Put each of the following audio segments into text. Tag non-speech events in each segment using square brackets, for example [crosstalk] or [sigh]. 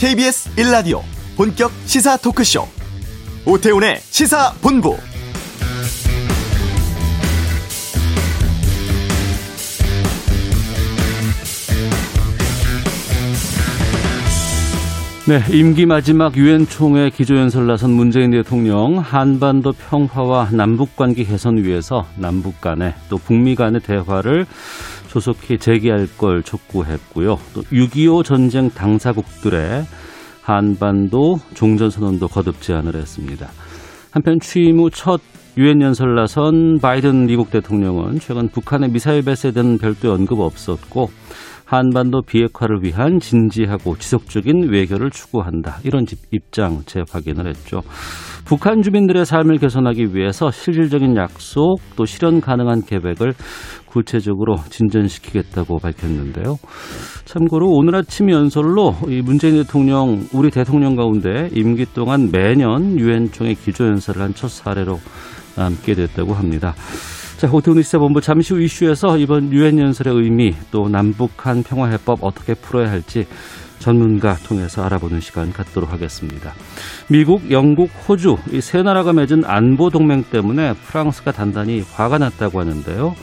KBS 1라디오 본격 시사 토크쇼. 오태훈의 시사본부. 네, 임기 마지막 유엔 총회 기조연설 나선 문재인 대통령 한반도 평화와 남북 관계 개선 위해서 남북 간의 또 북미 간의 대화를 조속히 재개할 걸 촉구했고요. 또 6.25 전쟁 당사국들의 한반도 종전선언도 거듭 제안을 했습니다. 한편 취임 후 첫 유엔 연설 나선 바이든 미국 대통령은 최근 북한의 미사일 발사에 대한 별도 언급 없었고 한반도 비핵화를 위한 진지하고 지속적인 외교를 추구한다. 이런 입장 재확인을 했죠. 북한 주민들의 삶을 개선하기 위해서 실질적인 약속 또 실현 가능한 계획을 구체적으로 진전시키겠다고 밝혔는데요. 참고로 오늘 아침 연설로 이 문재인 대통령 우리 대통령 가운데 임기 동안 매년 유엔 총회 기조 연설을 한 첫 사례로 남게 됐다고 합니다. 자, 오태훈 시사본부 잠시 후 이슈에서 이번 유엔 연설의 의미 또 남북한 평화 해법 어떻게 풀어야 할지 전문가 통해서 알아보는 시간 갖도록 하겠습니다. 미국, 영국, 호주 이 세 나라가 맺은 안보 동맹 때문에 프랑스가 단단히 화가 났다고 하는데요.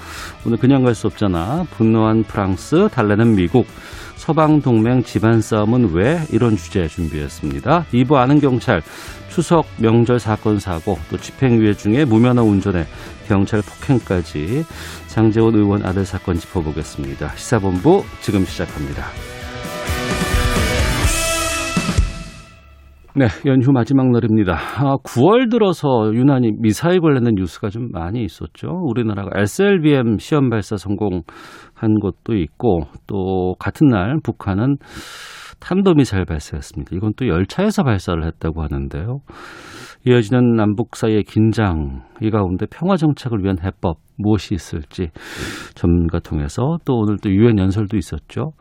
오늘 그냥 갈 수 없잖아. 분노한 프랑스, 달래는 미국. 서방 동맹 집안 싸움은 왜 이런 주제 준비했습니다. 2부 아는 경찰 추석 명절 사건 사고 또 집행유예 중에 무면허 운전에 경찰 폭행까지 장재원 의원 아들 사건 짚어보겠습니다. 시사본부 지금 시작합니다. 네, 연휴 마지막 날입니다. 아, 9월 들어서 유난히 미사일 관련된 뉴스가 좀 많이 있었죠. 우리나라가 SLBM 시험 발사 성공한 것도 있고 또 같은 날 북한은 탄도미사일 발사했습니다. 이건 또 열차에서 발사를 했다고 하는데요. 이어지는 남북 사이의 긴장 이 가운데 평화 정착을 위한 해법 무엇이 있을지 전문가 통해서 또 오늘 또 유엔 연설도 있었죠.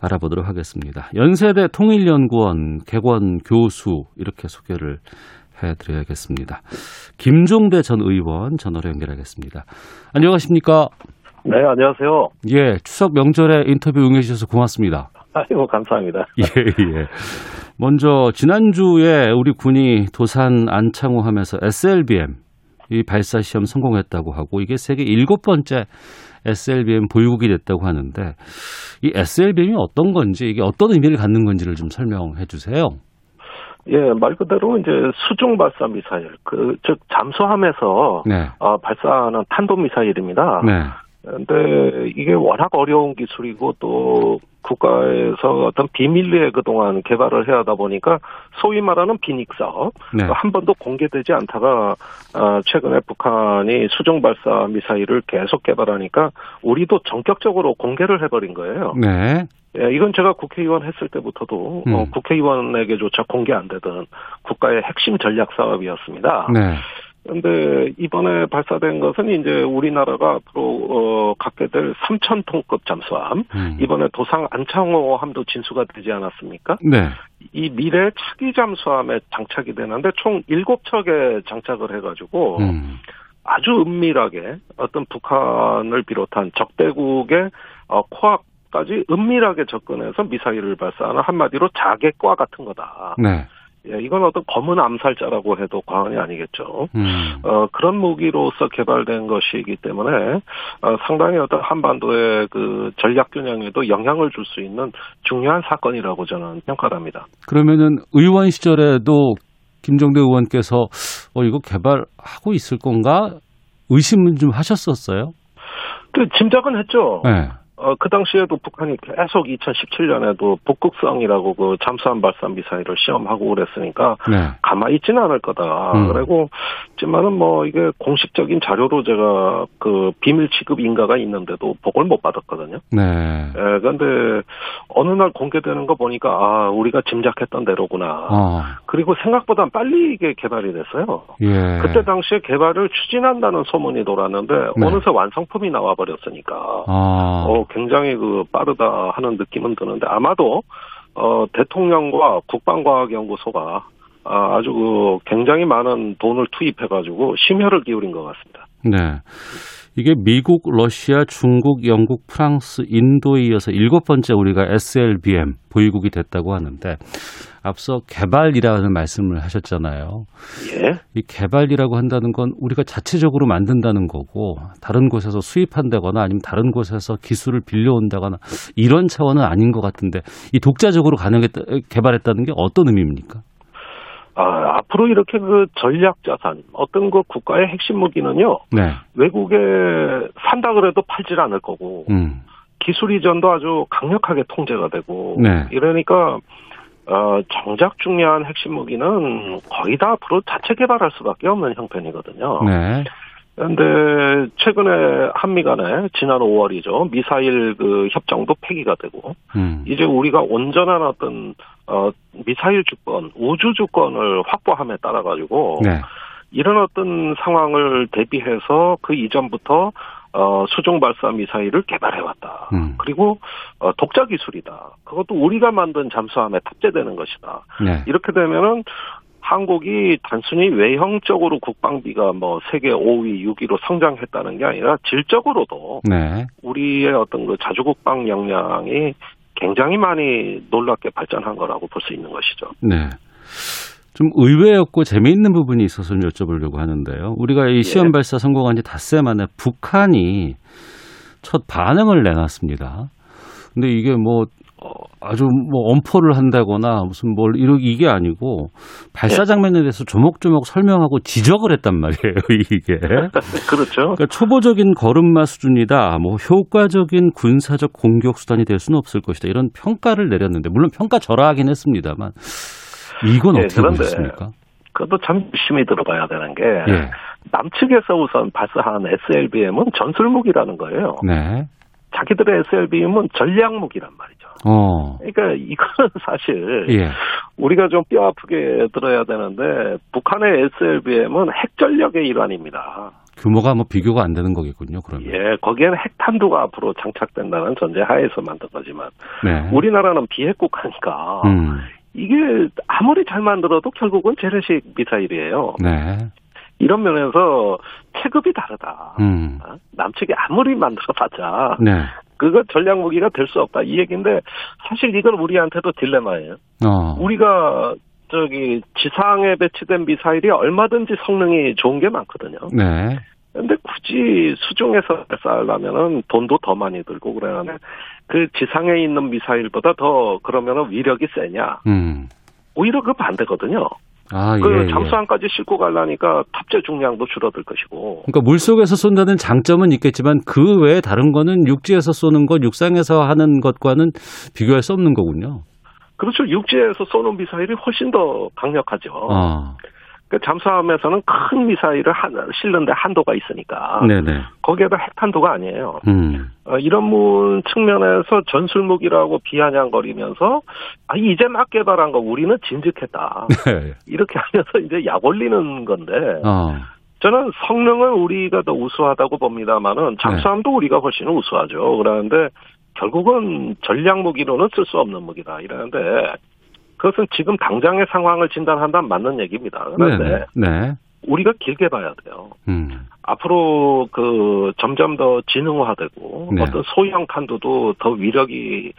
알아보도록 하겠습니다. 연세대 통일연구원 개관 교수 이렇게 소개를 해드려야겠습니다. 김종대 전 의원 전화로 연결하겠습니다. 안녕하십니까? 네, 안녕하세요. 예, 추석 명절에 인터뷰 응해주셔서 고맙습니다. 아이고, 감사합니다. [laughs] 예, 예. 먼저 지난주에 우리 군이 도산 안창호 하면서 SLBM 이 발사 시험 성공했다고 하고 이게 세계 일곱 번째 SLBM 보유국이 됐다고 하는데 이 SLBM이 어떤 건지 이게 어떤 의미를 갖는 건지를 좀 설명해 주세요. 예, 말 그대로 이제 수중 발사 미사일, 그, 즉, 잠수함에서, 네. 어, 발사하는 탄도 미사일입니다. 네. 근데 이게 워낙 어려운 기술이고 또 국가에서 어떤 비밀리에 그동안 개발을 해야 하다 보니까 소위 말하는 비닉 사업 네. 한 번도 공개되지 않다가 어, 최근에 북한이 수중 발사 미사일을 계속 개발하니까 우리도 전격적으로 공개를 해버린 거예요. 네. 예, 이건 제가 국회의원 했을 때부터도 음. 어, 국회의원에게조차 공개 안 되던 국가의 핵심 전략 사업이었습니다. 네. 근데 이번에 발사된 것은 이제 우리나라가 앞으로 어 갖게 될 3천 톤급 잠수함 음. 이번에 도상 안창호 함도 진수가 되지 않았습니까? 네. 이 미래 차기 잠수함에 장착이 되는데 총 7척에 장착을 해가지고 음. 아주 은밀하게 어떤 북한을 비롯한 적대국의 어, 코앞 까지 은밀하게 접근해서 미사일을 발사하는 한마디로 자객과 같은 거다. 네. 예, 이건 어떤 검은 암살자라고 해도 과언이 아니겠죠. 음. 어, 그런 무기로서 개발된 것이기 때문에 어, 상당히 어떤 한반도의 그 전략 균형에도 영향을 줄 수 있는 중요한 사건이라고 저는 평가합니다. 그러면은 의원 시절에도 김정대 의원께서 어 이거 개발하고 있을 건가 의심은 좀 하셨었어요? 그 짐작은 했죠. 네. 어, 그 당시에도 북한이 계속 2017년에도 북극성이라고 그 잠수함 발사 미사일을 시험하고 그랬으니까 네. 가만히 있지는 않을 거다. 음. 그리고 하지만은 뭐 이게 공식적인 자료로 제가 그 비밀 취급 인가가 있는데도 보고를 못 받았거든요. 네. 예, 그런데 어느 날 공개되는 거 보니까 아 우리가 짐작했던 대로구나. 어. 그리고 생각보다 빨리 이게 개발이 됐어요. 예. 그때 당시에 개발을 추진한다는 소문이 돌았는데 네. 어느새 완성품이 나와 버렸으니까. 아. 어, 굉장히 그 빠르다 하는 느낌은 드는데 아마도 어 대통령과 국방과학연구소가 아, 아주 그 굉장히 많은 돈을 투입해가지고 심혈을 기울인 것 같습니다. 네. 이게 미국, 러시아, 중국, 영국, 프랑스, 인도에 이어서 일곱 번째 우리가 SLBM 보유국이 됐다고 하는데 앞서 개발이라는 말씀을 하셨잖아요. 예. 이 개발이라고 한다는 건 우리가 자체적으로 만든다는 거고 다른 곳에서 수입한다거나 아니면 다른 곳에서 기술을 빌려온다거나 이런 차원은 아닌 것 같은데 이 독자적으로 가능했다 개발했다는 게 어떤 의미입니까? 아, 앞으로 이렇게 그 전략 자산, 어떤 그 국가의 핵심 무기는요, 네. 외국에 산다 그래도 팔질 않을 거고, 음. 기술 이전도 아주 강력하게 통제가 되고, 네. 이러니까, 어, 정작 중요한 핵심 무기는 거의 다 앞으로 자체 개발할 수밖에 없는 형편이거든요. 네. 그런데 최근에 한미 간에 지난 5월이죠 미사일 그 협정도 폐기가 되고 음. 이제 우리가 온전한 어떤 어 미사일 주권, 우주 주권을 확보함에 따라 가지고 네. 이런 어떤 상황을 대비해서 그 이전부터 어, 수중 발사 미사일을 개발해 왔다. 음. 그리고 어, 독자 기술이다. 그것도 우리가 만든 잠수함에 탑재되는 것이다. 네. 이렇게 되면은 한국이 단순히 외형적으로 국방비가 뭐 세계 5위, 6위로 성장했다는 게 아니라 질적으로도 네. 우리의 어떤 그 자주국방 역량이 굉장히 많이 놀랍게 발전한 거라고 볼 수 있는 것이죠. 네. 좀 의외였고 재미있는 부분이 있어서 좀 여쭤보려고 하는데요. 우리가 이 시험 예. 발사 성공한 지 닷새 만에 북한이 첫 반응을 내놨습니다. 근데 이게 뭐 어, 아주 뭐 엄포를 한다거나 무슨 뭘 이러 이게 아니고 발사 예. 장면에 대해서 조목조목 설명하고 지적을 했단 말이에요. [laughs] 이게 [laughs] 그렇죠. 그러니까 초보적인 걸음마 수준이다. 뭐 효과적인 군사적 공격 수단이 될 수는 없을 것이다. 이런 평가를 내렸는데 물론 평가 절하하긴 했습니다만 이건 예, 어떻게 보셨습니까? 그것도 참 심히 들어봐야 되는 게 예. 남측에서 우선 발사한 SLBM은 전술무기라는 거예요. 네. 자기들의 SLBM은 전략무기란 말이죠. 어. 그러니까 이거는 [laughs] 사실 예. 우리가 좀 뼈 아프게 들어야 되는데 북한의 SLBM은 핵 전력의 일환입니다. 규모가 뭐 비교가 안 되는 거겠군요. 그러면. 예, 거기에는 핵탄두가 앞으로 장착된다는 전제 하에서 만든 거지만 네. 우리나라는 비핵국하니까 음. 이게 아무리 잘 만들어도 결국은 재래식 미사일이에요. 네. 이런 면에서 체급이 다르다. 음. 어? 남측이 아무리 만들어봤자 네. 그거 전략 무기가 될 수 없다 이 얘기인데 사실 이건 우리한테도 딜레마예요. 어. 우리가 저기 지상에 배치된 미사일이 얼마든지 성능이 좋은 게 많거든요. 네. 근데 굳이 수중에서 발사하려면은 돈도 더 많이 들고 그러면 그 지상에 있는 미사일보다 더 그러면은 위력이 세냐? 음. 오히려 그 반대거든요. 아, 그 예, 예. 잠수함까지 예. 싣고 가려니까 탑재 중량도 줄어들 것이고. 그러니까 물 속에서 쏜다는 장점은 있겠지만 그 외에 다른 거는 육지에서 쏘는 것, 육상에서 하는 것과는 비교할 수 없는 거군요. 그렇죠. 육지에서 쏘는 미사일이 훨씬 더 강력하죠. 아. 그 잠수함에서는 큰 미사일을 한, 실는데 한도가 있으니까. 네네. 거기에다 핵탄도가 아니에요. 음. 어, 이런 문 측면에서 전술무기라고 비아냥거리면서 아, 이제 막 개발한 거 우리는 진즉했다. [laughs] 네. 이렇게 하면서 이제 약 올리는 건데. 어. 저는 성능은 우리가 더 우수하다고 봅니다만은 잠수함도 네. 우리가 훨씬 우수하죠. 그러는데 결국은 전략 무기로는 쓸 수 없는 무기다 이러는데 그것은 지금 당장의 상황을 진단한다면 맞는 얘기입니다. 그런데 네. 우리가 길게 봐야 돼요. 음. 앞으로 그 점점 더 지능화되고 네. 어떤 소형 탄두도 더 위력이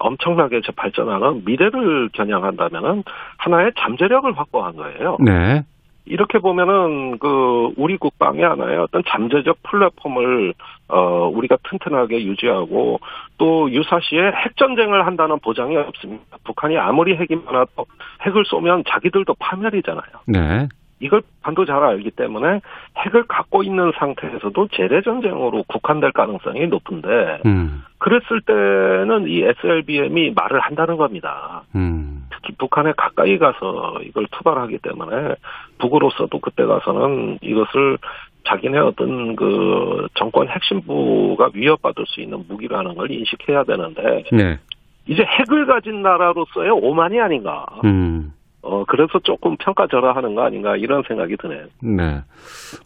엄청나게 발전하는 미래를 겨냥한다면은 하나의 잠재력을 확보한 거예요. 네. 이렇게 보면은 그 우리 국방의 하나의 어떤 잠재적 플랫폼을 어 우리가 튼튼하게 유지하고 또 유사시에 핵 전쟁을 한다는 보장이 없습니다. 북한이 아무리 핵이 많아도 핵을 쏘면 자기들도 파멸이잖아요. 네. 이걸 반도 잘 알기 때문에 핵을 갖고 있는 상태에서도 재래 전쟁으로 국한될 가능성이 높은데 음. 그랬을 때는 이 SLBM이 말을 한다는 겁니다. 음. 특히 북한에 가까이 가서 이걸 투발하기 때문에 북으로서도 그때 가서는 이것을 자기네 어떤 그 정권 핵심부가 위협받을 수 있는 무기라는 걸 인식해야 되는데 네. 이제 핵을 가진 나라로서의 오만이 아닌가. 음. 어, 그래서 조금 평가절하하는 거 아닌가 이런 생각이 드네요. 네.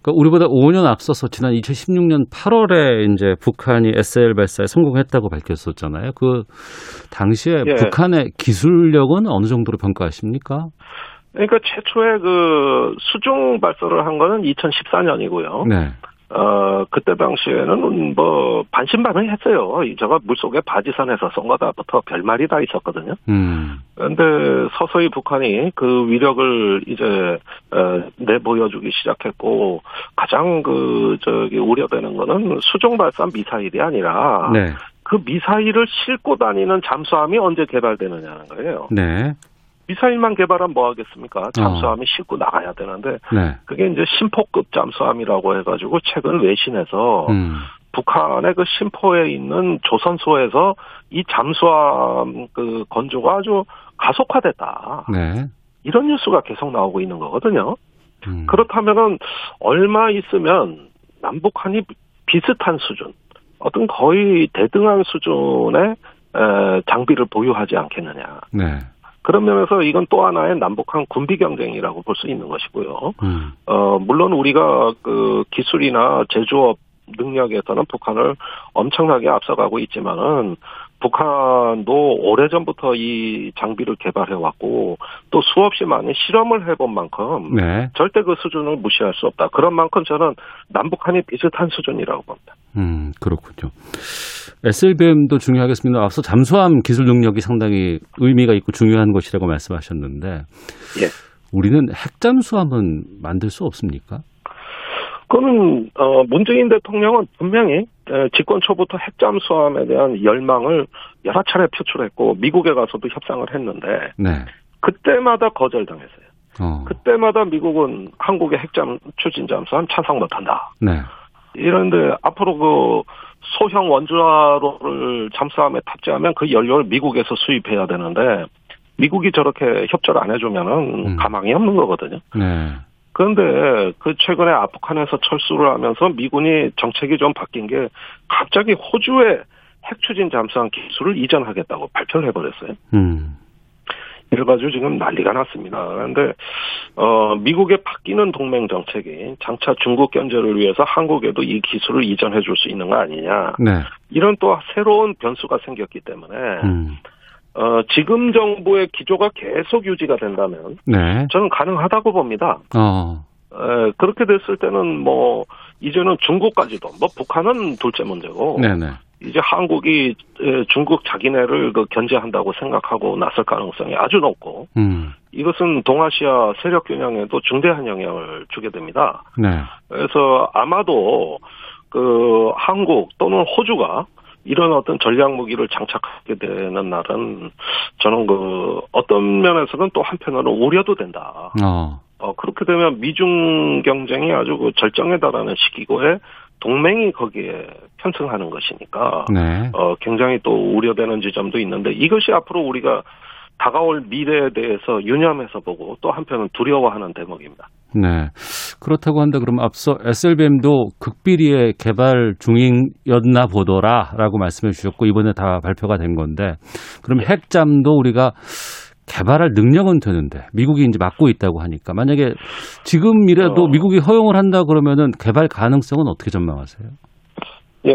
그러니까 우리보다 5년 앞서서 지난 2016년 8월에 이제 북한이 SL 발사에 성공했다고 밝혔었잖아요. 그 당시에 예. 북한의 기술력은 어느 정도로 평가하십니까? 그러니까 최초에 그 수중 발사를 한 거는 2014년이고요. 네. 어, 그때 당시에는 뭐 반신반의 했어요. 제가 물속에 바지산에서 쏜 거다부터 별말이 다 있었거든요. 음. 그런데 서서히 북한이 그 위력을 이제 어, 내보여주기 시작했고 가장 그 저기 우려되는 거는 수종 발사 미사일이 아니라 네. 그 미사일을 싣고 다니는 잠수함이 언제 개발되느냐는 거예요. 네. 미사일만 개발하면 뭐 하겠습니까? 잠수함이 어. 싣고 나가야 되는데 네. 그게 이제 심포급 잠수함이라고 해가지고 최근 외신에서 음. 북한의 그 심포에 있는 조선소에서 이 잠수함 그 건조가 아주 가속화됐다. 네. 이런 뉴스가 계속 나오고 있는 거거든요. 음. 그렇다면은 얼마 있으면 남북한이 비슷한 수준, 어떤 거의 대등한 수준의 장비를 보유하지 않겠느냐. 네. 그런 면에서 이건 또 하나의 남북한 군비 경쟁이라고 볼 수 있는 것이고요. 음. 어, 물론 우리가 그 기술이나 제조업 능력에서는 북한을 엄청나게 앞서가고 있지만은 북한도 오래전부터 이 장비를 개발해 왔고 또 수없이 많은 실험을 해본 만큼 네. 절대 그 수준을 무시할 수 없다. 그런 만큼 저는 남북한이 비슷한 수준이라고 봅니다. 음, 그렇군요. SLBM도 중요하겠습니다. 앞서 잠수함 기술 능력이 상당히 의미가 있고 중요한 것이라고 말씀하셨는데 예. 우리는 핵잠수함은 만들 수 없습니까? 그거는 어 문재인 대통령은 분명히 집권 초부터 핵잠 수함에 대한 열망을 여러 차례 표출했고 미국에 가서도 협상을 했는데 네. 그때마다 거절당했어요. 어. 그때마다 미국은 한국의 핵잠 추진 잠수함 차상 못한다. 네. 이런데 앞으로 그 소형 원자로를 잠수함에 탑재하면 그 연료를 미국에서 수입해야 되는데 미국이 저렇게 협조를 안 해주면은 음. 가망이 없는 거거든요. 네. 그런데 그 최근에 아프간에서 철수를 하면서 미군이 정책이 좀 바뀐 게 갑자기 호주에 핵 추진 잠수함 기술을 이전하겠다고 발표를 해버렸어요. 음. 이래가지고 지금 난리가 났습니다. 그런데 어 미국의 바뀌는 동맹 정책이 장차 중국 견제를 위해서 한국에도 이 기술을 이전해 줄 수 있는 거 아니냐. 네. 이런 또 새로운 변수가 생겼기 때문에 음. 어, 지금 정부의 기조가 계속 유지가 된다면 네. 저는 가능하다고 봅니다. 어. 에, 그렇게 됐을 때는 뭐 이제는 중국까지도 뭐 북한은 둘째 문제고 네네. 이제 한국이 중국 자기네를 그 견제한다고 생각하고 나설 가능성이 아주 높고 음. 이것은 동아시아 세력 균형에도 중대한 영향을 주게 됩니다. 네. 그래서 아마도 그 한국 또는 호주가 이런 어떤 전략 무기를 장착하게 되는 날은 저는 그 어떤 면에서는 또 한편으로 우려도 된다. 어. 어 그렇게 되면 미중 경쟁이 아주 그 절정에 달하는 시기고에 동맹이 거기에 편승하는 것이니까 네. 어 굉장히 또 우려되는 지점도 있는데 이것이 앞으로 우리가 다가올 미래에 대해서 유념해서 보고 또 한편은 두려워하는 대목입니다. 네. 그렇다고 한다 그러면 앞서 SLBM도 극비리에 개발 중이었나 보더라라고 말씀해 주셨고 이번에 다 발표가 된 건데 그럼 네. 핵잠도 우리가 개발할 능력은 되는데 미국이 이제 막고 있다고 하니까 만약에 지금이라도 어. 미국이 허용을 한다 그러면은 개발 가능성은 어떻게 전망하세요? 예,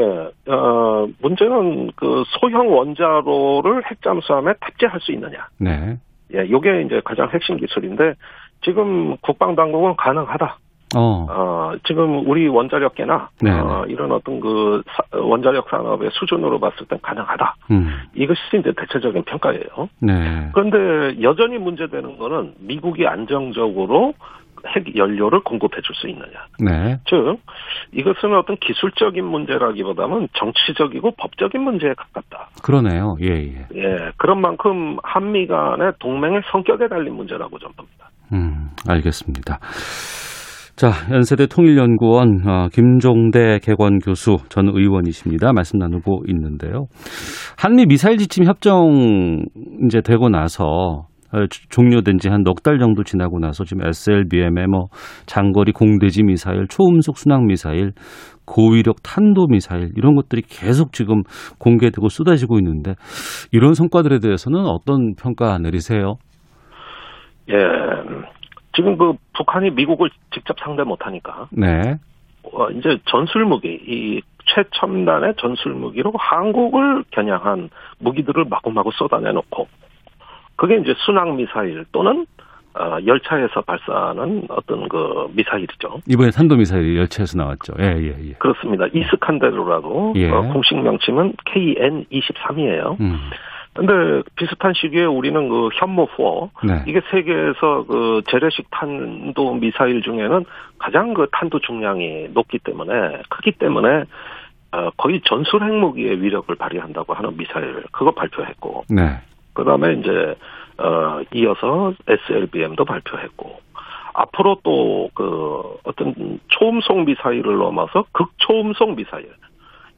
어, 문제는 그 소형 원자로를 핵잠수함에 탑재할 수 있느냐. 네. 예, 요게 이제 가장 핵심 기술인데 지금 국방 당국은 가능하다. 어. 어. 지금 우리 원자력계나 네. 어, 이런 어떤 그 사, 원자력 산업의 수준으로 봤을 땐 가능하다. 음. 이것이 이제 대체적인 평가예요. 네. 그런데 여전히 문제되는 거는 미국이 안정적으로 핵 연료를 공급해 줄 수 있느냐. 네. 즉 이것은 어떤 기술적인 문제라기보다는 정치적이고 법적인 문제에 가깝다. 그러네요. 예, 예. 예. 그런 만큼 한미 간의 동맹의 성격에 달린 문제라고 전 봅니다. 음, 알겠습니다. 자, 연세대 통일연구원 어, 김종대 개관 교수 전 의원이십니다. 말씀 나누고 있는데요. 한미 미사일 지침 협정 이제 되고 나서 어, 종료된 지 한 넉 달 정도 지나고 나서 지금 SLBM의 뭐 장거리 공대지 미사일, 초음속 순항 미사일, 고위력 탄도 미사일 이런 것들이 계속 지금 공개되고 쏟아지고 있는데 이런 성과들에 대해서는 어떤 평가 내리세요? 예. 지금 그 북한이 미국을 직접 상대 못 하니까. 네. 어, 이제 전술 무기, 이 최첨단의 전술 무기로 한국을 겨냥한 무기들을 마구마구 쏟아내놓고 그게 이제 순항 미사일 또는 어, 열차에서 발사하는 어떤 그 미사일이죠. 이번에 탄도 미사일이 열차에서 나왔죠. 예, 예, 예. 그렇습니다. 이스칸데르라고 예. 어, 공식 명칭은 KN23이에요. 음. 근데 비슷한 시기에 우리는 그 현모포 네. 이게 세계에서 그 재래식 탄도 미사일 중에는 가장 그 탄도 중량이 높기 때문에 크기 때문에 어, 거의 전술 핵무기의 위력을 발휘한다고 하는 미사일 그거 발표했고 네. 그다음에 이제 어 이어서 SLBM도 발표했고 앞으로 또 그 어떤 초음속 미사일을 넘어서 극초음속 미사일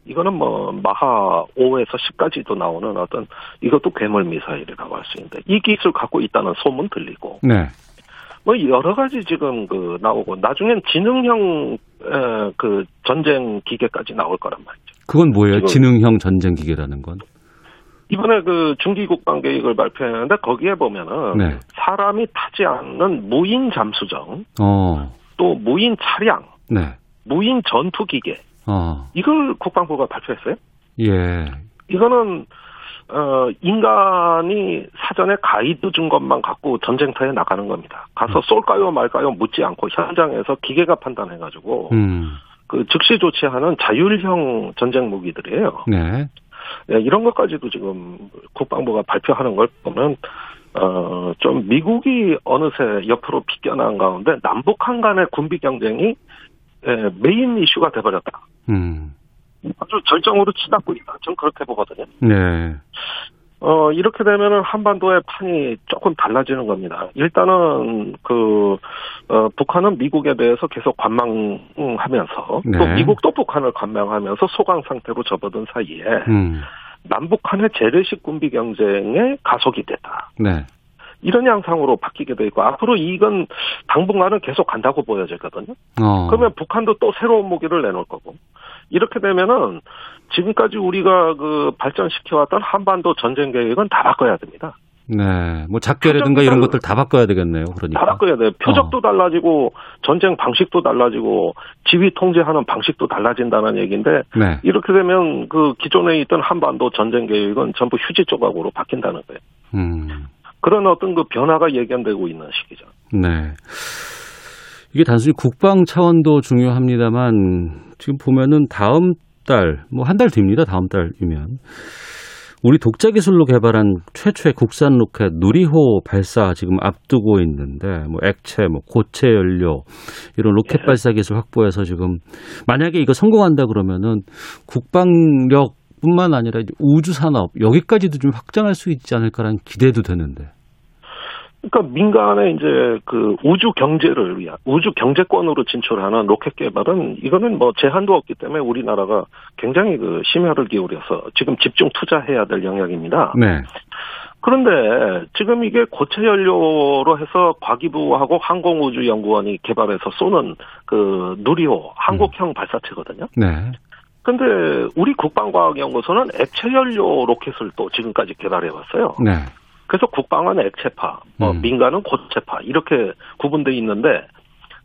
이거는 뭐 마하 5에서 10까지도 나오는 어떤 이것도 괴물 미사일이라고 할 수 있는데 이 기술 갖고 있다는 소문 들리고 네. 뭐 여러 가지 지금 그 나오고 나중엔 지능형 에, 그 전쟁 기계까지 나올 거란 말이죠. 그건 뭐예요? 지능형 전쟁 기계라는 건? 이번에 그 중기 국 방 계획을 발표했는데 거기에 보면은 네. 사람이 타지 않는 무인 잠수정, 어. 또 무인 차량, 네. 무인 전투 기계 어. 이걸 국방부가 발표했어요. 예. 이거는 어 인간이 사전에 가이드 준 것만 갖고 전쟁터에 나가는 겁니다. 가서 음. 쏠까요 말까요 묻지 않고 현장에서 기계가 판단해가지고 음. 그 즉시 조치하는 자율형 전쟁 무기들이에요. 네. 네, 이런 것까지도 지금 국방부가 발표하는 걸 보면 어, 좀 미국이 어느새 옆으로 비껴난 가운데 남북한 간의 군비 경쟁이 예, 메인 이슈가 돼버렸다. 음. 아주 절정으로 치닫고 있다. 전 그렇게 보거든요. 네. 어, 이렇게 되면은 한반도의 판이 조금 달라지는 겁니다. 일단은 그, 어, 북한은 미국에 대해서 계속 관망하면서 네. 또 미국도 북한을 관망하면서 소강 상태로 접어든 사이에 음. 남북 한의 재래식 군비 경쟁에 가속이 됐다. 네. 이런 양상으로 바뀌게 돼 있고 앞으로 이건 당분간은 계속 간다고 보여지거든요. 어. 그러면 북한도 또 새로운 무기를 내놓을 거고 이렇게 되면은 지금까지 우리가 그 발전시켜왔던 한반도 전쟁 계획은 다 바꿔야 됩니다. 네, 뭐 작계라든가 이런 것들 다 바꿔야 되겠네요. 그러니까 다 바꿔야 돼요. 표적도 어. 달라지고 전쟁 방식도 달라지고 지휘 통제하는 방식도 달라진다는 얘기인데 네. 이렇게 되면 그 기존에 있던 한반도 전쟁 계획은 전부 휴지 조각으로 바뀐다는 거예요. 음. 그런 어떤 그 변화가 예견되고 있는 시기죠. 네. 이게 단순히 국방 차원도 중요합니다만 지금 보면은 다음 달, 뭐 한 달 뒤입니다. 다음 달이면 우리 독자 기술로 개발한 최초의 국산 로켓 누리호 발사 지금 앞두고 있는데 뭐 액체, 뭐 고체 연료 이런 로켓 예. 발사 기술 확보해서 지금 만약에 이거 성공한다 그러면은 국방력 뿐만 아니라 우주 산업 여기까지도 좀 확장할 수 있지 않을까라는 기대도 되는데. 그러니까 민간의 이제 그 우주 경제를 위한 우주 경제권으로 진출하는 로켓 개발은 이거는 뭐 제한도 없기 때문에 우리나라가 굉장히 그 심혈을 기울여서 지금 집중 투자해야 될 영역입니다. 네. 그런데 지금 이게 고체 연료로 해서 과기부하고 항공우주연구원이 개발해서 쏘는 그 누리호 한국형 음. 발사체거든요. 네. 근데 우리 국방과학연구소는 액체 연료 로켓을 또 지금까지 개발해 왔어요. 네. 그래서 국방은 액체파, 뭐 음. 민간은 고체파 이렇게 구분돼 있는데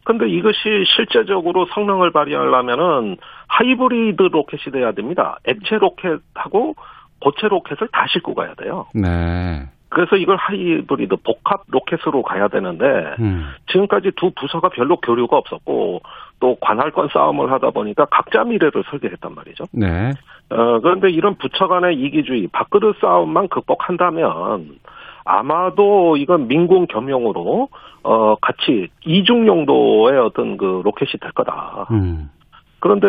근데 이것이 실제적으로 성능을 발휘하려면은 하이브리드 로켓이 돼야 됩니다. 액체 로켓하고 고체 로켓을 다 싣고 가야 돼요. 네. 그래서 이걸 하이브리드 복합 로켓으로 가야 되는데 음. 지금까지 두 부서가 별로 교류가 없었고 또 관할권 싸움을 하다 보니까 각자 미래를 설계했단 말이죠. 네. 어, 그런데 이런 부처 간의 이기주의, 밥그릇 싸움만 극복한다면 아마도 이건 민군 겸용으로 어 같이 이중 용도의 어떤 그 로켓이 될 거다. 음. 그런데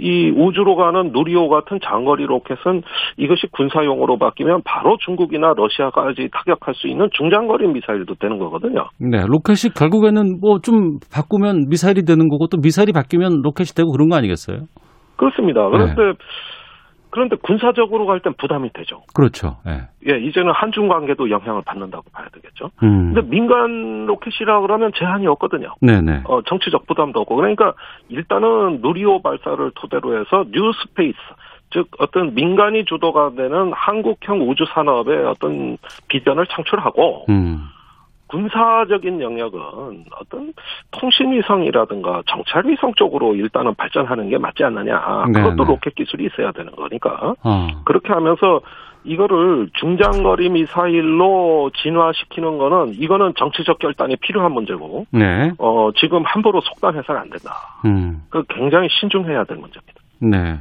이 우주로 가는 누리호 같은 장거리 로켓은 이것이 군사용으로 바뀌면 바로 중국이나 러시아까지 타격할 수 있는 중장거리 미사일도 되는 거거든요. 네, 로켓이 결국에는 뭐 좀 바꾸면 미사일이 되는 거고 또 미사일이 바뀌면 로켓이 되고 그런 거 아니겠어요? 그렇습니다. 그런데 네. 그런데 군사적으로 갈 땐 부담이 되죠. 그렇죠. 예. 예, 이제는 한중 관계도 영향을 받는다고 봐야 되겠죠. 음. 근데 민간 로켓이라 그러면 제한이 없거든요. 네네. 어, 정치적 부담도 없고. 그러니까 일단은 누리호 발사를 토대로 해서 New Space, 즉 어떤 민간이 주도가 되는 한국형 우주 산업의 어떤 비전을 창출하고 음. 군사적인 영역은 어떤 통신위성이라든가 정찰위성 쪽으로 일단은 발전하는 게 맞지 않느냐. 네, 그것도 네. 로켓 기술이 있어야 되는 거니까. 어. 그렇게 하면서 이거를 중장거리 미사일로 진화시키는 거는 이거는 정치적 결단이 필요한 문제고. 네. 어, 지금 함부로 속단해서는 안 된다. 음. 그 굉장히 신중해야 될 문제입니다. 네.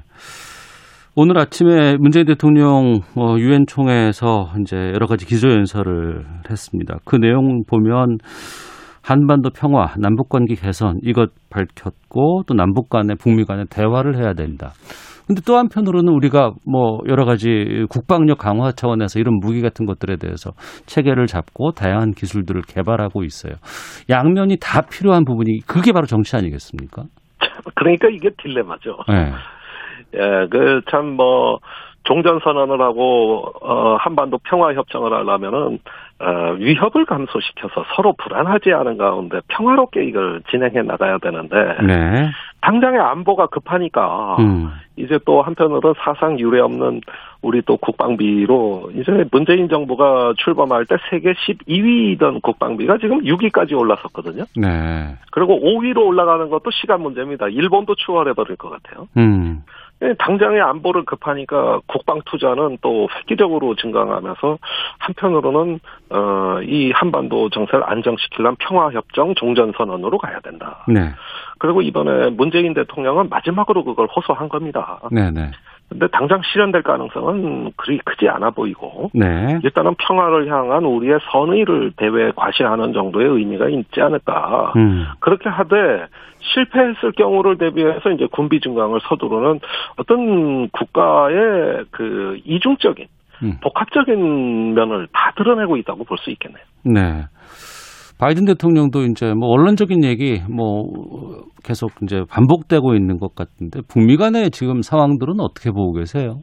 오늘 아침에 문재인 대통령 어, 유엔 총회에서 이제 여러 가지 기조연설을 했습니다. 그 내용 보면 한반도 평화, 남북 관계 개선 이것 밝혔고 또 남북 간의 북미 간의 대화를 해야 된다. 근데 또 한편으로는 우리가 뭐 여러 가지 국방력 강화 차원에서 이런 무기 같은 것들에 대해서 체계를 잡고 다양한 기술들을 개발하고 있어요. 양면이 다 필요한 부분이 그게 바로 정치 아니겠습니까? 그러니까 이게 딜레마죠. 네. 예, 그 참 뭐 종전 선언을 하고 어 한반도 평화 협정을 하려면은 어 위협을 감소시켜서 서로 불안하지 않은 가운데 평화롭게 이걸 진행해 나가야 되는데 네. 당장의 안보가 급하니까 음. 이제 또 한편으로 사상 유례 없는 우리 또 국방비로 이제 문재인 정부가 출범할 때 세계 12위던 국방비가 지금 6위까지 올라섰거든요. 네. 그리고 5위로 올라가는 것도 시간 문제입니다. 일본도 추월해 버릴 것 같아요. 음. 예, 당장의 안보를 급하니까 국방 투자는 또 획기적으로 증강하면서 한편으로는 어, 이 한반도 정세를 안정시키려면 평화협정 종전선언으로 가야 된다. 네. 그리고 이번에 문재인 대통령은 마지막으로 그걸 호소한 겁니다. 네네. 네. 근데 당장 실현될 가능성은 그리 크지 않아 보이고 네. 일단은 평화를 향한 우리의 선의를 대외에 과시하는 정도의 의미가 있지 않을까. 음. 그렇게 하되 실패했을 경우를 대비해서 이제 군비 증강을 서두르는 어떤 국가의 그 이중적인 음. 복합적인 면을 다 드러내고 있다고 볼 수 있겠네요. 네. 바이든 대통령도 이제 뭐 언론적인 얘기 뭐 계속 이제 반복되고 있는 것 같은데 북미 간의 지금 상황들은 어떻게 보고 계세요?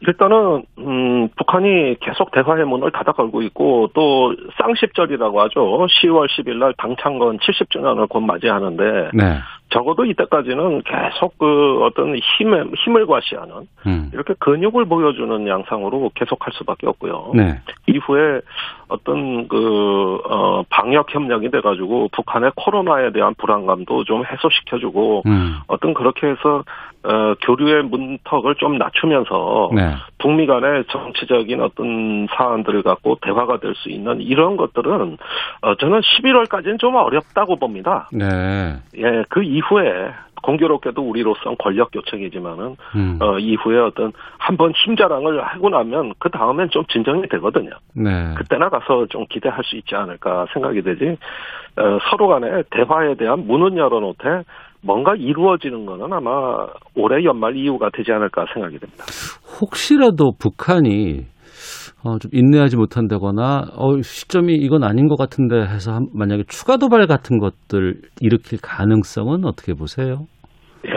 일단은 음, 북한이 계속 대화의 문을 닫아 걸고 있고 또 쌍십절이라고 하죠. 10월 10일 날 당창건 70주년을 곧 맞이하는데 네. 적어도 이때까지는 계속 그 어떤 힘을 힘을 과시하는 음. 이렇게 근육을 보여주는 양상으로 계속할 수밖에 없고요. 네. 이후에 어떤 그 어, 방역 협력이 돼가지고 북한의 코로나에 대한 불안감도 좀 해소시켜주고 음. 어떤 그렇게 해서 어, 교류의 문턱을 좀 낮추면서 네. 북미 간의 정치적인 어떤 사안들을 갖고 대화가 될 수 있는 이런 것들은 어, 저는 11월까지는 좀 어렵다고 봅니다. 네. 예, 그 이후에 공교롭게도 우리로서는 권력 교체이지만은 음. 어, 이후에 어떤 한번 힘자랑을 하고 나면 그 다음엔 좀 진정이 되거든요. 네. 그때나 가서 좀 기대할 수 있지 않을까 생각이 되지. 어, 서로 간에 대화에 대한 문은 열어놓되 뭔가 이루어지는 거는 아마 올해 연말 이후가 되지 않을까 생각이 됩니다. 혹시라도 북한이 어, 좀 인내하지 못한다거나 어, 시점이 이건 아닌 것 같은데 해서 한, 만약에 추가 도발 같은 것들 일으킬 가능성은 어떻게 보세요? 예.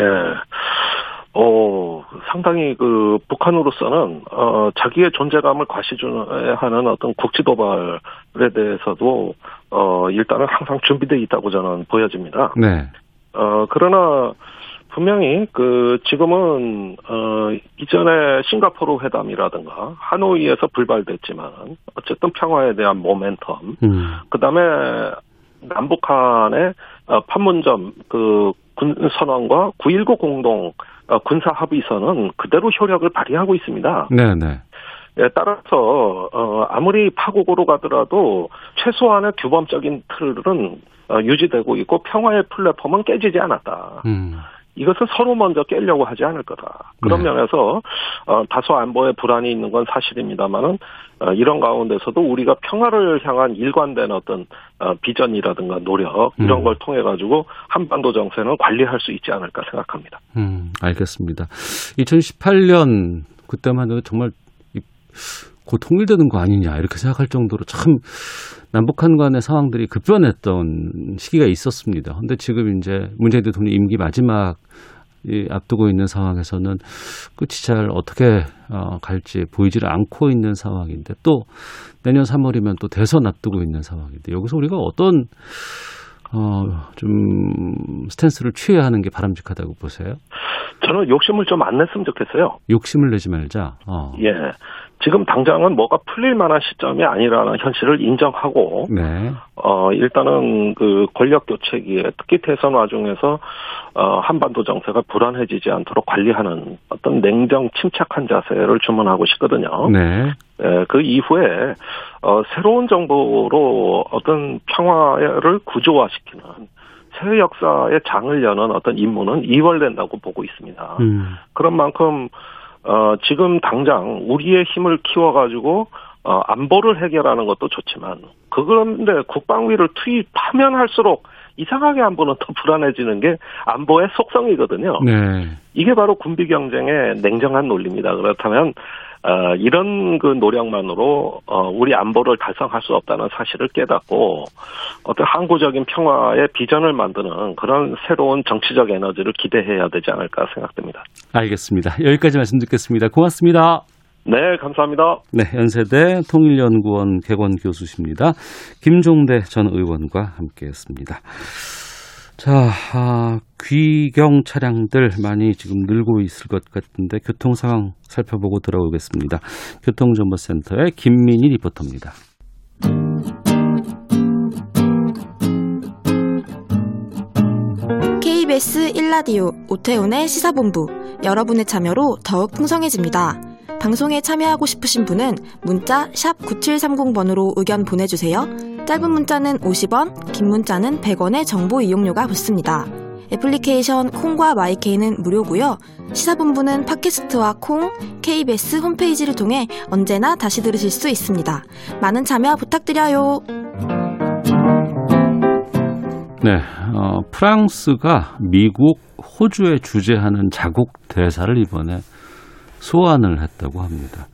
어, 상당히 그 북한으로서는 어 자기의 존재감을 과시하는 어떤 국지 도발에 대해서도 어 일단은 항상 준비되어 있다고 저는 보여집니다. 네. 어 그러나 분명히 그 지금은 어 이전에 싱가포르 회담이라든가 하노이에서 불발됐지만 어쨌든 평화에 대한 모멘텀 음. 그다음에 남북한의 어, 판문점 그 군 선언과 9.19 공동 어, 군사 합의서는 그대로 효력을 발휘하고 있습니다. 네 네. 네. 예, 따라서 어, 아무리 파국으로 가더라도 최소한의 규범적인 틀은 어, 유지되고 있고 평화의 플랫폼은 깨지지 않았다. 음. 이것을 서로 먼저 깨려고 하지 않을 거다. 그런 네. 면에서 어, 다소 안보에 불안이 있는 건 사실입니다만은 어, 이런 가운데서도 우리가 평화를 향한 일관된 어떤 어, 비전이라든가 노력 이런 음. 걸 통해 가지고 한반도 정세는 관리할 수 있지 않을까 생각합니다. 음, 알겠습니다. 2018년 그때만 해도 정말 곧 통일되는 거 아니냐 이렇게 생각할 정도로 참 남북한 간의 상황들이 급변했던 시기가 있었습니다. 근데 지금 이제 문재인 대통령 임기 마지막 이 앞두고 있는 상황에서는 끝이 잘 어떻게 어, 갈지 보이지를 않고 있는 상황인데 또 내년 3월이면 또 대선 앞두고 있는 상황인데 여기서 우리가 어떤 어, 좀 스탠스를 취해야 하는 게 바람직하다고 보세요? 저는 욕심을 좀 안 냈으면 좋겠어요. 욕심을 내지 말자. 어. 예. 지금 당장은 뭐가 풀릴 만한 시점이 아니라는 현실을 인정하고, 네. 어, 일단은 그 권력 교체기에 특히 대선 와중에서, 어, 한반도 정세가 불안해지지 않도록 관리하는 어떤 냉정 침착한 자세를 주문하고 싶거든요. 네. 예, 그 이후에, 어, 새로운 정부로 어떤 평화를 구조화시키는 새 역사의 장을 여는 어떤 임무는 이월된다고 보고 있습니다. 음. 그런 만큼 어, 지금 당장 우리의 힘을 키워가지고 어, 안보를 해결하는 것도 좋지만 그런데 국방위를 투입하면 할수록 이상하게 안보는 더 불안해지는 게 안보의 속성이거든요. 네. 이게 바로 군비 경쟁의 냉정한 논리입니다. 그렇다면 어, 이런 그 노력만으로 어, 우리 안보를 달성할 수 없다는 사실을 깨닫고 어떤 항구적인 평화의 비전을 만드는 그런 새로운 정치적 에너지를 기대해야 되지 않을까 생각됩니다. 알겠습니다. 여기까지 말씀 듣겠습니다. 고맙습니다. 네, 감사합니다. 네, 연세대 통일연구원 개건 교수십니다. 김종대 전 의원과 함께했습니다. 자, 아, 귀경 차량들 많이 지금 늘고 있을 것 같은데 교통 상황 살펴보고 들어오겠습니다. 교통정보센터의 김민희 리포터입니다. KBS 1라디오 오태훈의 시사본부 여러분의 참여로 더욱 풍성해집니다. 방송에 참여하고 싶으신 분은 문자 9730번으로 의견 보내주세요. 짧은 문자는 50원, 긴 문자는 100원의 정보 이용료가 붙습니다. 애플리케이션 콩과 마이케이는 무료고요. 시사본부는 팟캐스트와 콩, KBS 홈페이지를 통해 언제나 다시 들으실 수 있습니다. 많은 참여 부탁드려요. 네, 어, 프랑스가 미국, 호주에 주재하는 자국 대사를 이번에 소환을 했다고 합니다.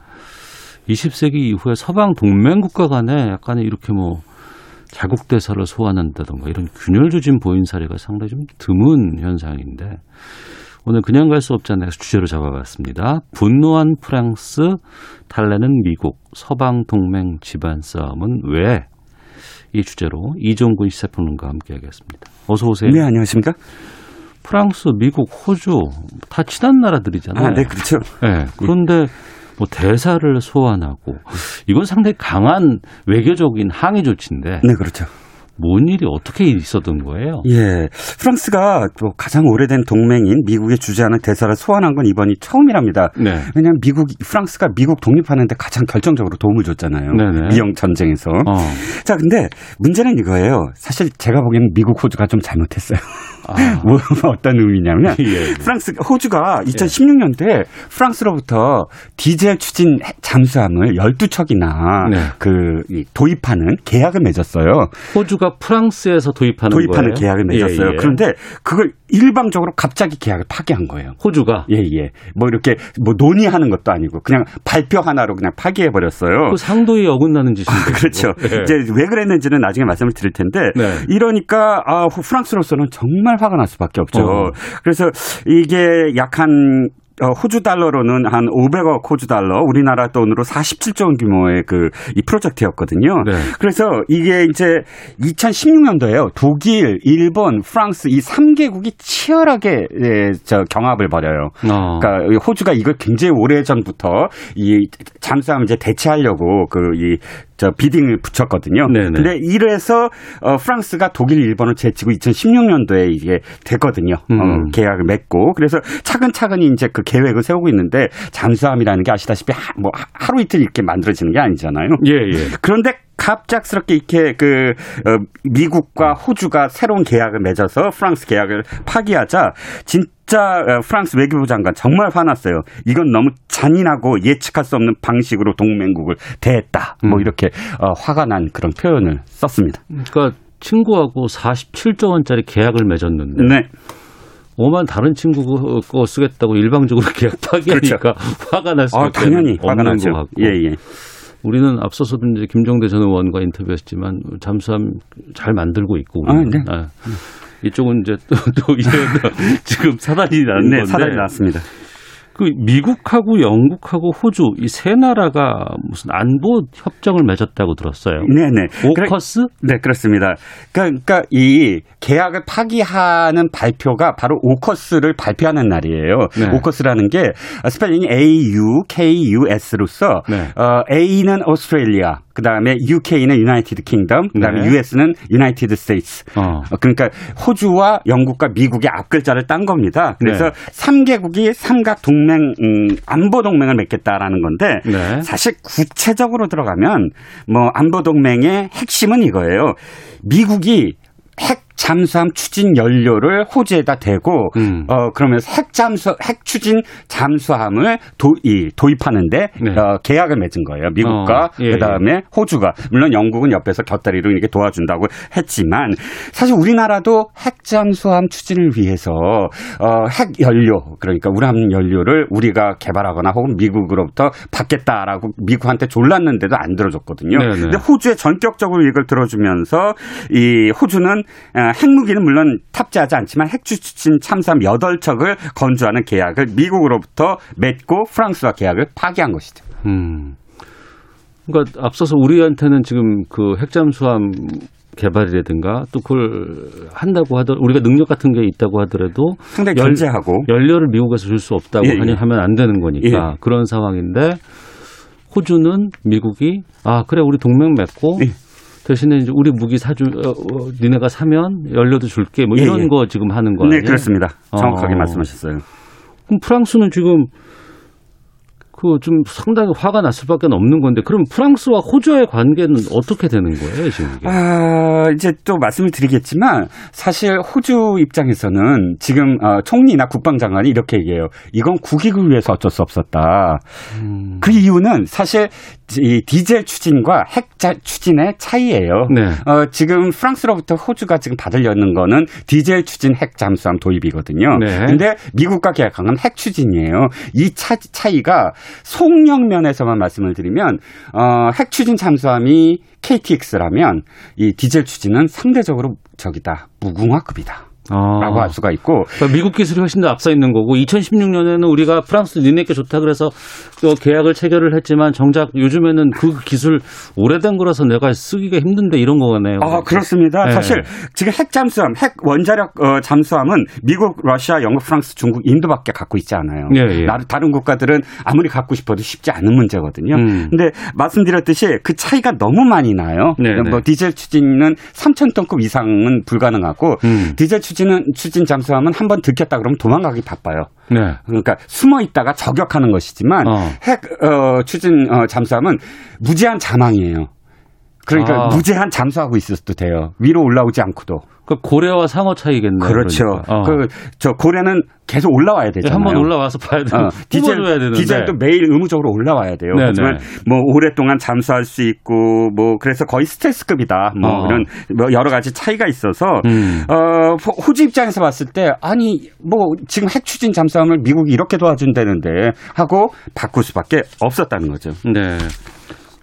20세기 이후에 서방 동맹국가 간에 약간의 이렇게 뭐 자국 대사를 소환한다던가 이런 균열 조짐 보인 사례가 상당히 좀 드문 현상인데 오늘 그냥 갈 수 없잖아요. 주제로 잡아봤습니다. 분노한 프랑스, 탈레는 미국, 서방 동맹 집안 싸움은 왜? 이 주제로 이종군 시사평론가와 함께하겠습니다. 어서 오세요. 네, 안녕하십니까? 프랑스, 미국, 호주 다 친한 나라들이잖아요. 아, 네, 그렇죠. 네, 그런데 뭐 대사를 소환하고 이건 상당히 강한 외교적인 항의 조치인데. 네, 그렇죠. 뭔 일이 어떻게 있었던 거예요? 예. 프랑스가 또 가장 오래된 동맹인 미국의 주재하는 대사를 소환한 건 이번이 처음이랍니다. 네. 왜냐하면 미국, 프랑스가 미국 독립하는데 가장 결정적으로 도움을 줬잖아요. 네네. 미영 전쟁에서. 어. 자, 근데 문제는 이거예요. 사실 제가 보기에는 미국, 호주가 좀 잘못했어요. 아. [laughs] 뭐, 어떤 의미냐면 [laughs] 예, 예. 프랑스 호주가 2016년도에 프랑스로부터 디젤 추진 잠수함을 12척이나 네. 그 도입하는 계약을 맺었어요. 호주가 프랑스에서 도입하는 도입하는 거예요? 계약을 맺었어요. 예, 예. 그런데 그걸 일방적으로 갑자기 계약을 파기한 거예요. 호주가 예, 예. 뭐 이렇게 뭐 논의하는 것도 아니고 그냥 발표 하나로 그냥 파기해 버렸어요. 그 상도에 어긋나는 짓인데. 아, 그렇죠. 네. 이제 왜 그랬는지는 나중에 말씀을 드릴 텐데 네. 이러니까 아, 프랑스로서는 정말 화가 날 수밖에 없죠. 어. 그래서 이게 약한 어, 호주 달러로는 한 500억 호주 달러, 우리나라 돈으로 47조 원 규모의 그 이 프로젝트였거든요. 네. 그래서 이게 이제 2016년도에요. 독일, 일본, 프랑스 이 3개국이 치열하게 예, 저 경합을 벌여요. 어. 그러니까 호주가 이걸 굉장히 오래 전부터 이 잠수함 이제 대체하려고 그 이 저 비딩을 붙였거든요. 네네. 근데 이래서 어 프랑스가 독일, 일본을 제치고 2016년도에 이게 됐거든요. 어, 음. 어, 계약을 맺고 그래서 차근차근히 이제 그 계획을 세우고 있는데 잠수함이라는 게 아시다시피 하, 뭐 하루 이틀 이렇게 만들어지는 게 아니잖아요. 예, 예. 그런데 갑작스럽게 이렇게 그 어, 미국과 호주가 새로운 계약을 맺어서 프랑스 계약을 파기하자 진 짜 어, 프랑스 외교부 장관 정말 화났어요. 이건 너무 잔인하고 예측할 수 없는 방식으로 동맹국을 대했다. 뭐 음. 뭐 이렇게 어, 화가 난 그런 표현을 썼습니다. 그러니까 친구하고 47조 원짜리 계약을 맺었는데 네. 오만 다른 친구 거 쓰겠다고 일방적으로 [laughs] 계약 파기하니까 그렇죠. 화가 날 수밖에 아, 당연히 화가 나죠. 예, 예. 우리는 앞서서도 이제 김종대 전 의원과 인터뷰했지만 잠수함 잘 만들고 있고 아, 네. 아, 이쪽은 이제 또, 또 이런 [laughs] 지금 사단이 나는 네, 건데 사단이 났습니다. 그 미국하고 영국하고 호주 이 세 나라가 무슨 안보 협정을 맺었다고 들었어요. 네네. 오커스? 그래, 네 그렇습니다. 그러니까, 그러니까, 이 계약을 파기하는 발표가 바로 오커스를 발표하는 날이에요. 네. 오커스라는 게 스펠링이 A U K U S로서 네. 어, A는 오스트레일리아, 그 다음에 UK는 United Kingdom, 그 다음에 네. US는 United States. 어. 그러니까 호주와 영국과 미국의 앞글자를 딴 겁니다. 그래서 네. 3개국이 삼각 동맹, 음, 안보 동맹을 맺겠다라는 건데 네. 사실 구체적으로 들어가면 뭐 안보 동맹의 핵심은 이거예요. 미국이 핵 잠수함 추진 연료를 호주에다 대고 음. 어 그러면서 핵 잠수 핵 추진 잠수함을 도, 이, 도입하는데 네. 어, 계약을 맺은 거예요. 미국과 어, 예, 그다음에 예. 호주가 물론 영국은 옆에서 곁다리로 이렇게 도와준다고 했지만 사실 우리나라도 핵 잠수함 추진을 위해서 어, 핵 연료 그러니까 우람 연료를 우리가 개발하거나 혹은 미국으로부터 받겠다라고 미국한테 졸랐는데도 안 들어줬거든요. 네네. 네. 근데 호주에 전격적으로 이걸 들어주면서 이 호주는 어, 핵무기는 물론 탑재하지 않지만 핵추진 참사함 8척을 건조하는 계약을 미국으로부터 맺고 프랑스와 계약을 파기한 것이죠. 음. 그러니까 앞서서 우리한테는 지금 그 핵잠수함 개발이라든가 또 그걸 한다고 하더 우리가 능력 같은 게 있다고 하더라도 상당히 견제하고 연료를 미국에서 줄 수 없다고 예, 예. 하면 안 되는 거니까 예. 그런 상황인데 호주는 미국이 아 그래 우리 동맹 맺고 예. 대신에 이제 우리 무기 사주 어, 어, 니네가 사면 연료도 줄게 뭐 이런 예, 예. 거 지금 하는 거 네, 아니에요? 네, 그렇습니다. 정확하게 어. 말씀하셨어요. 그럼 프랑스는 지금 그 좀 상당히 화가 났을 수밖에 없는 건데 그럼 프랑스와 호주의 관계는 어떻게 되는 거예요 지금? 이게? 아 이제 또 말씀을 드리겠지만 사실 호주 입장에서는 지금 어, 총리나 국방장관이 이렇게 얘기해요. 이건 국익을 위해서 어쩔 수 없었다. 음. 그 이유는 사실 이 디젤 추진과 핵 추진의 차이예요. 네. 어, 지금 프랑스로부터 호주가 지금 받으려는 거는 디젤 추진 핵 잠수함 도입이거든요. 네. 근데 미국과 계약한 건 핵 추진이에요. 이 차, 차이가 속력 면에서만 말씀을 드리면 어, 핵 추진 잠수함이 KTX라면 이 디젤 추진은 상대적으로 저기다 무궁화급이다. 아. 라고 할 수가 있고 그러니까 미국 기술이 훨씬 더 앞서 있는 거고 2016년에는 우리가 프랑스 니네께 좋다 그래서 또 계약을 체결을 했지만 정작 요즘에는 그 기술 오래된 거라서 내가 쓰기가 힘든데 이런 거네요. 아 그렇습니다. 네. 사실 지금 핵 잠수함, 핵 원자력 어, 잠수함은 미국, 러시아, 영국, 프랑스, 중국, 인도밖에 갖고 있지 않아요. 예, 예. 다른 국가들은 아무리 갖고 싶어도 쉽지 않은 문제거든요. 음. 근데 말씀드렸듯이 그 차이가 너무 많이 나요. 네, 뭐 네. 디젤 추진은 3천 톤급 이상은 불가능하고 음. 디젤 추진 추진은 추진 잠수함은 한 번 들켰다 그러면 도망가기 바빠요. 네. 그러니까 숨어 있다가 저격하는 것이지만 어. 핵 어, 추진 어, 잠수함은 무제한 자망이에요. 그러니까 아. 무제한 잠수하고 있어도 돼요. 위로 올라오지 않고도. 그 고래와 상어 차이겠네요. 그렇죠. 그러니까. 어. 그저 고래는 계속 올라와야 되잖아요. 한번 올라와서 봐야 돼요. 어, [laughs] 디젤 되는데. 디젤도 매일 의무적으로 올라와야 돼요. 네네. 하지만 뭐 오랫동안 잠수할 수 있고 뭐 그래서 거의 스트레스급이다. 뭐 어. 이런 뭐 여러 가지 차이가 있어서 음. 어 호주 입장에서 봤을 때 아니 뭐 지금 핵 추진 잠수함을 미국이 이렇게 도와준다는데 하고 바꿀 수밖에 없었다는 거죠. 네.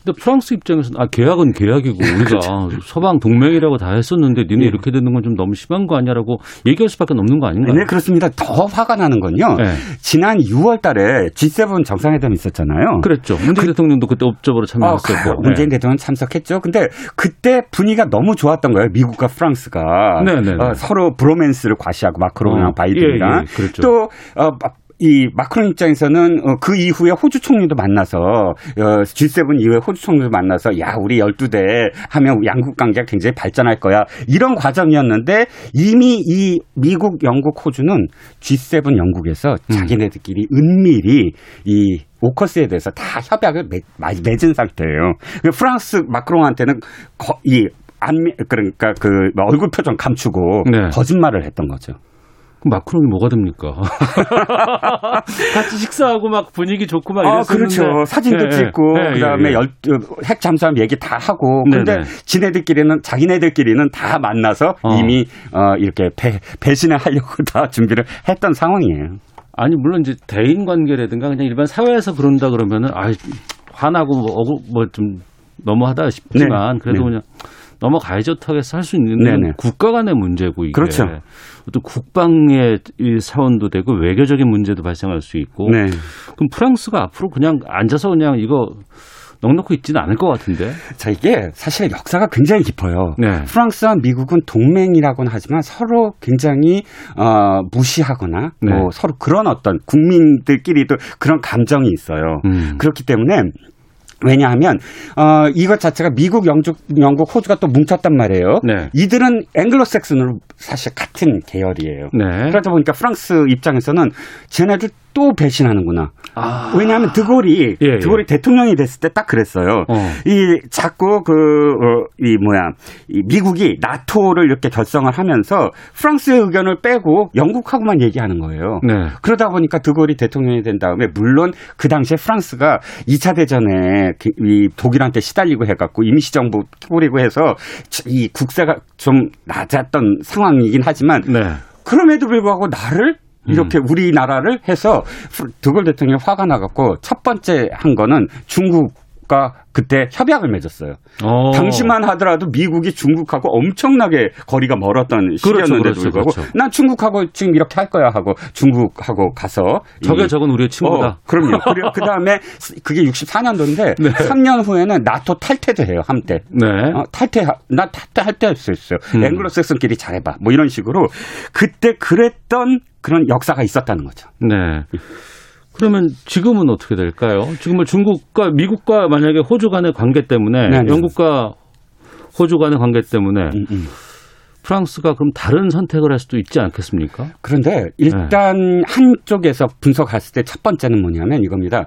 근데 프랑스 입장에서는 아 계약은 계약이고 우리가 [laughs] 그렇죠. 서방 동맹이라고 다 했었는데 니네 네. 이렇게 되는 건 좀 너무 심한 거 아니야라고 얘기할 수밖에 없는 거 아닌가요? 네 그렇습니다. 더 화가 나는 건요. 네. 지난 6월달에 G7 정상회담 있었잖아요. 그랬죠. 문재인 그, 대통령도 그때 업적으로 참여했었고. 어, 문재인 네. 대통령 참석했죠. 근데 그때 분위기가 너무 좋았던 거예요. 미국과 프랑스가 네, 네, 네. 어, 서로 브로맨스를 과시하고 마크롱이랑 어, 바이든이랑 예, 예, 그랬죠. 또 어, 이 마크롱 입장에서는 어, 그 이후에 호주 총리도 만나서 어, G7 이후에 호주 총리도 만나서 야 우리 12대 하면 양국 관계가 굉장히 발전할 거야 이런 과정이었는데 이미 이 미국, 영국, 호주는 G7 영국에서 음. 자기네들끼리 은밀히 이 오커스에 대해서 다 협약을 맺, 맺은 상태예요. 그 프랑스 마크롱한테는 거, 이 안미 그러니까 그 얼굴 표정 감추고 네. 거짓말을 했던 거죠. 마크롱이 뭐가 됩니까? [laughs] 같이 식사하고 막 분위기 좋고 막 아, 그렇죠. 사진도 네, 찍고 네, 그다음에 예, 예. 핵 잠수함 얘기 다 하고 근데 네, 지네들끼리는 자기네들끼리는 다 만나서 어. 이미 어, 이렇게 배, 배신을 하려고 [laughs] 다 준비를 했던 상황이에요. 아니 물론 이제 대인 관계라든가 그냥 일반 사회에서 그런다 그러면은 아 화나고 뭐좀 뭐 너무하다 싶지만 네. 그래도 네. 그냥 넘어가야죠 턱에서 할 수 있는 네네. 국가 간의 문제고 이게 그렇죠. 또 국방의 사원도 되고 외교적인 문제도 발생할 수 있고 네. 그럼 프랑스가 앞으로 그냥 앉아서 그냥 이거 넉넉히 있지는 않을 것 같은데. 자, 이게 사실 역사가 굉장히 깊어요. 네. 프랑스와 미국은 동맹이라고는 하지만 서로 굉장히 어, 무시하거나 네. 뭐 서로 그런 어떤 국민들끼리도 그런 감정이 있어요. 음. 그렇기 때문에 왜냐하면 어 이것 자체가 미국, 영국, 영국, 호주가 또 뭉쳤단 말이에요. 네. 이들은 앵글로색슨으로 사실 같은 계열이에요. 네. 그러다 보니까 프랑스 입장에서는 쟤네들 또 배신하는구나. 아. 왜냐하면 드골이 예, 예. 드골이 대통령이 됐을 때 딱 그랬어요. 어. 이 자꾸 그이 어, 뭐야 이 미국이 나토를 이렇게 결성을 하면서 프랑스의 의견을 빼고 영국하고만 얘기하는 거예요. 네. 그러다 보니까 드골이 대통령이 된 다음에 물론 그 당시에 프랑스가 2차 대전에 그이 독일한테 시달리고 해갖고 임시정부 꾸리고 해서 이 국세가 좀 낮았던 상황이긴 하지만 네. 그럼에도 불구하고 나를 이렇게 음. 우리나라를 해서 드골 대통령이 화가 나갖고 첫 번째 한 거는 중국과 그때 협약을 맺었어요. 오. 어. 당시만 하더라도 미국이 중국하고 엄청나게 거리가 멀었던 시기였는데도 그렇죠, 불구하고 그렇죠. 난 중국하고 지금 이렇게 할 거야 하고 중국하고 가서 저게 저건 우리의 친구다. 어, 그럼요. 그리고 그 다음에 그게 64년도인데 [laughs] 네. 3년 후에는 나토 탈퇴도 해요 한때. 네. 어, 탈퇴 나 탈퇴할 때였어요. 음. 앵글로색슨끼리 잘해봐. 뭐 이런 식으로 그때 그랬던 그런 역사가 있었다는 거죠. 네. 그러면 지금은 어떻게 될까요? 지금은 중국과 미국과 만약에 호주 간의 관계 때문에 네네. 영국과 호주 간의 관계 때문에 음, 음. 프랑스가 그럼 다른 선택을 할 수도 있지 않겠습니까? 그런데 일단 네. 한쪽에서 분석했을 때 첫 번째는 뭐냐면 이겁니다.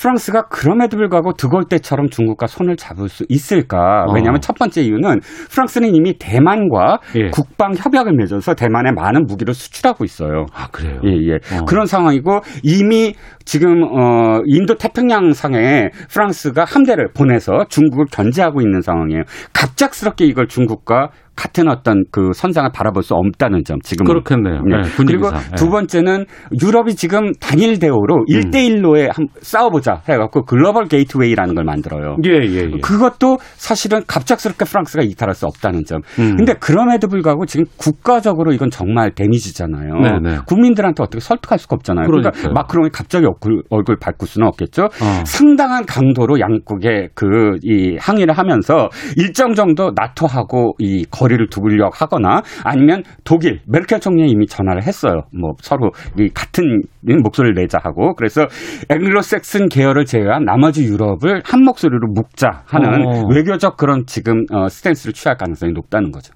프랑스가 그럼에도 불구하고 드골 때처럼 중국과 손을 잡을 수 있을까? 어. 왜냐하면 첫 번째 이유는 프랑스는 이미 대만과 예. 국방 협약을 맺어서 대만에 많은 무기를 수출하고 있어요. 아 그래요? 예 예. 어. 그런 상황이고 이미 지금 어 인도 태평양 상에 프랑스가 함대를 보내서 중국을 견제하고 있는 상황이에요. 갑작스럽게 이걸 중국과 같은 어떤 그 선상을 바라볼 수 없다는 점 지금 그렇겠네요. 네. 네, 그리고 네. 두 번째는 유럽이 지금 단일 대오로 일대일로에 음. 싸워보자 해갖고 Global Gateway라는 걸 만들어요. 예, 예, 예. 그것도 사실은 갑작스럽게 프랑스가 이탈할 수 없다는 점. 음. 근데 그럼에도 불구하고 지금 국가적으로 이건 정말 데미지잖아요. 네, 네. 국민들한테 어떻게 설득할 수가 없잖아요. 그러니까 그러니까요. 그러니까 마크롱이 갑자기 얼굴, 얼굴 밝을 수는 없겠죠. 어. 상당한 강도로 양국의 그 이 항의를 하면서 일정 정도 나토하고 이 거리를 두려고 하거나 아니면 독일 메르켈 총리에 이미 전화를 했어요. 뭐 서로 이 같은 목소리를 내자 하고 그래서 앵글로색슨 계열을 제외한 나머지 유럽을 한 목소리로 묶자 하는 어. 외교적 그런 지금 어, 스탠스를 취할 가능성이 높다는 거죠.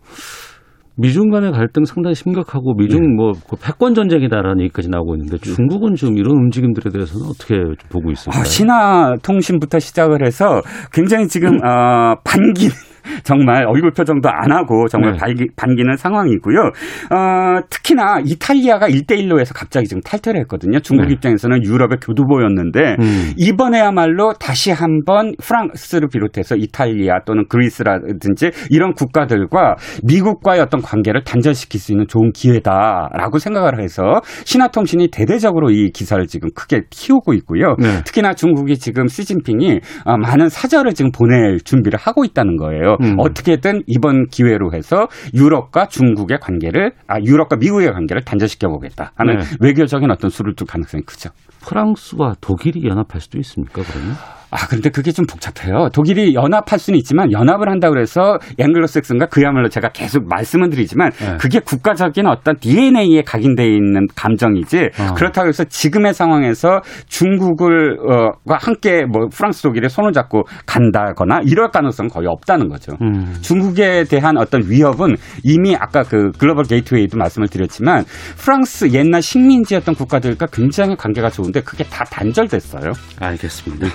미중 간의 갈등 상당히 심각하고 미중 네. 뭐그 패권 전쟁이다라는 얘기까지 나오고 있는데 중국은 지금 이런 움직임들에 대해서는 어떻게 보고 있습니까? 아, 신화 통신부터 시작을 해서 굉장히 지금 음. [laughs] 어, 반기 [laughs] 정말 얼굴 표정도 안 하고 정말 네. 반기, 반기는 상황이고요. 어, 특히나 이탈리아가 일대일로 해서 갑자기 지금 탈퇴를 했거든요. 중국 네. 입장에서는 유럽의 교두보였는데 음. 이번에야말로 다시 한번 프랑스를 비롯해서 이탈리아 또는 그리스라든지 이런 국가들과 미국과의 어떤 관계를 단절시킬 수 있는 좋은 기회다라고 생각을 해서 신화통신이 대대적으로 이 기사를 지금 크게 키우고 있고요. 네. 특히나 중국이 지금 시진핑이 어, 많은 사절을 지금 보낼 준비를 하고 있다는 거예요. 음. 어떻게든 이번 기회로 해서 유럽과 중국의 관계를 아 유럽과 미국의 관계를 단절시켜 보겠다 하는 네. 외교적인 어떤 수를 둘 가능성이 크죠. 프랑스와 독일이 연합할 수도 있습니까, 그러면? 아, 그런데 그게 좀 복잡해요. 독일이 연합할 수는 있지만 연합을 한다 그래서 앵글로색슨과 그야말로 제가 계속 말씀을 드리지만 네. 그게 국가적인 어떤 DNA에 각인되어 있는 감정이지 어. 그렇다고 해서 지금의 상황에서 중국을 어과 함께 뭐 프랑스 독일의 손을 잡고 간다거나 이럴 가능성은 거의 없다는 거죠. 음. 중국에 대한 어떤 위협은 이미 아까 그 글로벌 게이트웨이도 말씀을 드렸지만 프랑스 옛날 식민지였던 국가들과 굉장히 관계가 좋은데 그게 다 단절됐어요. 알겠습니다.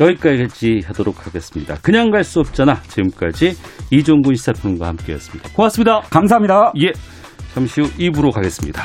여기까지 하도록 하겠습니다. 그냥 갈 수 없잖아. 지금까지 이종구 시사평과 함께했습니다. 고맙습니다. 감사합니다. 예. 잠시 후 2부로 가겠습니다.